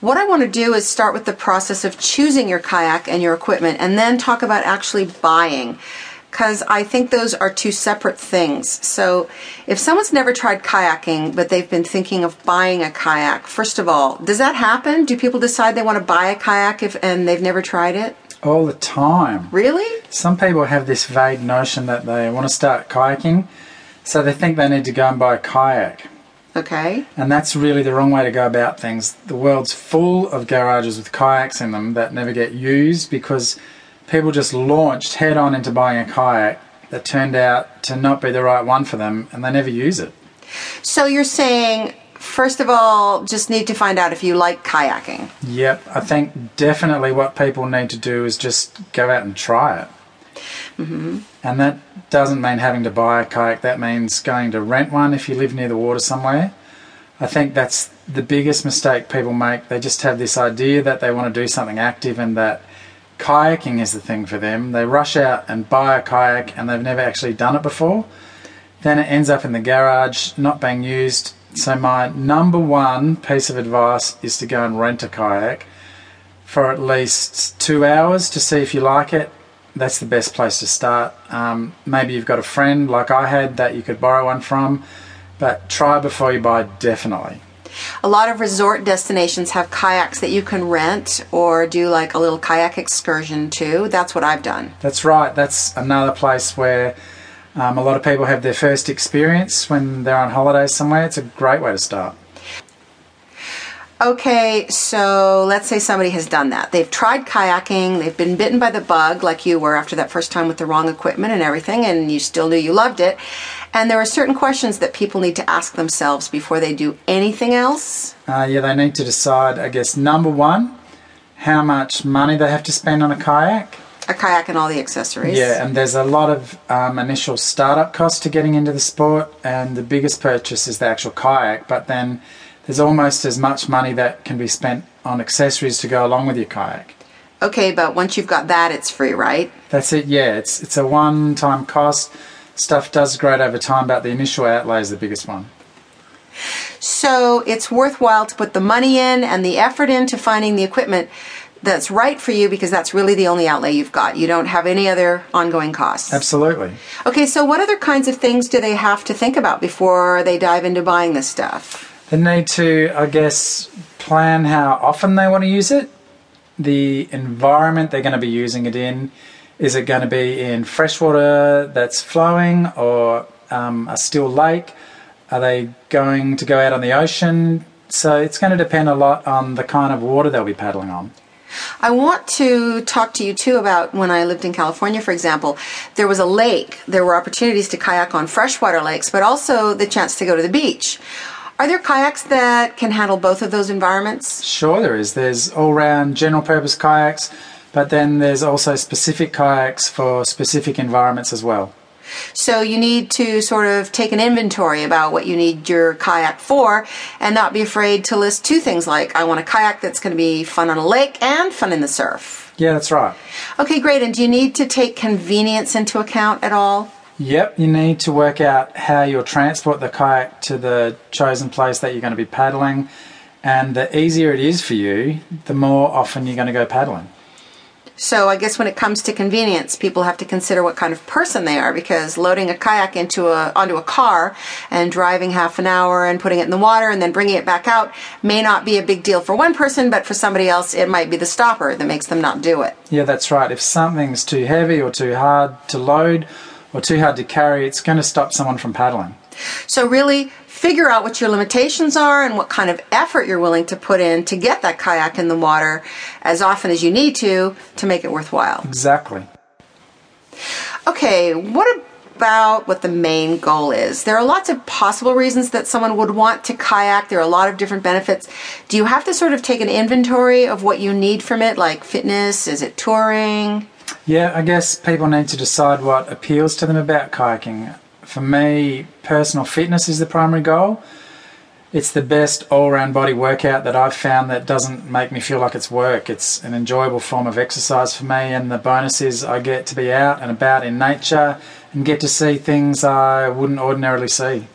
What I want to do is start with the process of choosing your kayak and your equipment and then talk about actually buying because I think those are two separate things. So, if someone's never tried kayaking but they've been thinking of buying a kayak, first of all, does that happen? Do people decide they want to buy a kayak if and they've never tried it? All the time. Really? Some people have this vague notion that they want to start kayaking, so they think they need to go and buy a kayak. Okay. And that's really the wrong way to go about things. The world's full of garages with kayaks in them that never get used because people just launched head on into buying a kayak that turned out to not be the right one for them and they never use it. So you're saying, first of all, just need to find out if you like kayaking. Yep, I think definitely what people need to do is just go out and try it. Mm-hmm. And that doesn't mean having to buy a kayak, that means going to rent one if you live near the water somewhere. I think that's the biggest mistake people make. They just have this idea that they want to do something active and that kayaking is the thing for them. They rush out and buy a kayak and they've never actually done it before. Then it ends up in the garage, not being used. So, my number one piece of advice is to go and rent a kayak for at least two hours to see if you like it. That's the best place to start. Um, maybe you've got a friend like I had that you could borrow one from, but try before you buy, definitely. A lot of resort destinations have kayaks that you can rent or do like a little kayak excursion too. That's what I've done. That's right. That's another place where um, a lot of people have their first experience when they're on holiday somewhere. It's a great way to start. Okay, so let's say somebody has done that. They've tried kayaking, they've been bitten by the bug, like you were after that first time with the wrong equipment and everything, and you still knew you loved it. And there are certain questions that people need to ask themselves before they do anything else. Uh, yeah, they need to decide, I guess, number one, how much money they have to spend on a kayak. A kayak and all the accessories. Yeah, and there's a lot of um, initial startup costs to getting into the sport, and the biggest purchase is the actual kayak, but then there's almost as much money that can be spent on accessories to go along with your kayak. Okay, but once you've got that, it's free, right? That's it, yeah. It's, it's a one time cost. Stuff does great over time, but the initial outlay is the biggest one. So it's worthwhile to put the money in and the effort into finding the equipment that's right for you because that's really the only outlay you've got. You don't have any other ongoing costs. Absolutely. Okay, so what other kinds of things do they have to think about before they dive into buying this stuff? They need to, I guess, plan how often they want to use it, the environment they're going to be using it in. Is it going to be in freshwater that's flowing or um, a still lake? Are they going to go out on the ocean? So it's going to depend a lot on the kind of water they'll be paddling on. I want to talk to you too about when I lived in California, for example. There was a lake. There were opportunities to kayak on freshwater lakes, but also the chance to go to the beach. Are there kayaks that can handle both of those environments? Sure, there is. There's all round general purpose kayaks, but then there's also specific kayaks for specific environments as well. So you need to sort of take an inventory about what you need your kayak for and not be afraid to list two things like I want a kayak that's going to be fun on a lake and fun in the surf. Yeah, that's right. Okay, great. And do you need to take convenience into account at all? Yep, you need to work out how you'll transport the kayak to the chosen place that you're going to be paddling. And the easier it is for you, the more often you're going to go paddling. So I guess when it comes to convenience, people have to consider what kind of person they are because loading a kayak into a onto a car and driving half an hour and putting it in the water and then bringing it back out may not be a big deal for one person, but for somebody else it might be the stopper that makes them not do it. Yeah, that's right. If something's too heavy or too hard to load or too hard to carry, it's going to stop someone from paddling. So really figure out what your limitations are and what kind of effort you're willing to put in to get that kayak in the water as often as you need to to make it worthwhile. Exactly. Okay, what about what the main goal is? There are lots of possible reasons that someone would want to kayak. There are a lot of different benefits. Do you have to sort of take an inventory of what you need from it, like fitness? Is it touring? Yeah, I guess people need to decide what appeals to them about kayaking for me, personal fitness is the primary goal. It's the best all round body workout that I've found that doesn't make me feel like it's work. It's an enjoyable form of exercise for me, and the bonus is I get to be out and about in nature and get to see things I wouldn't ordinarily see.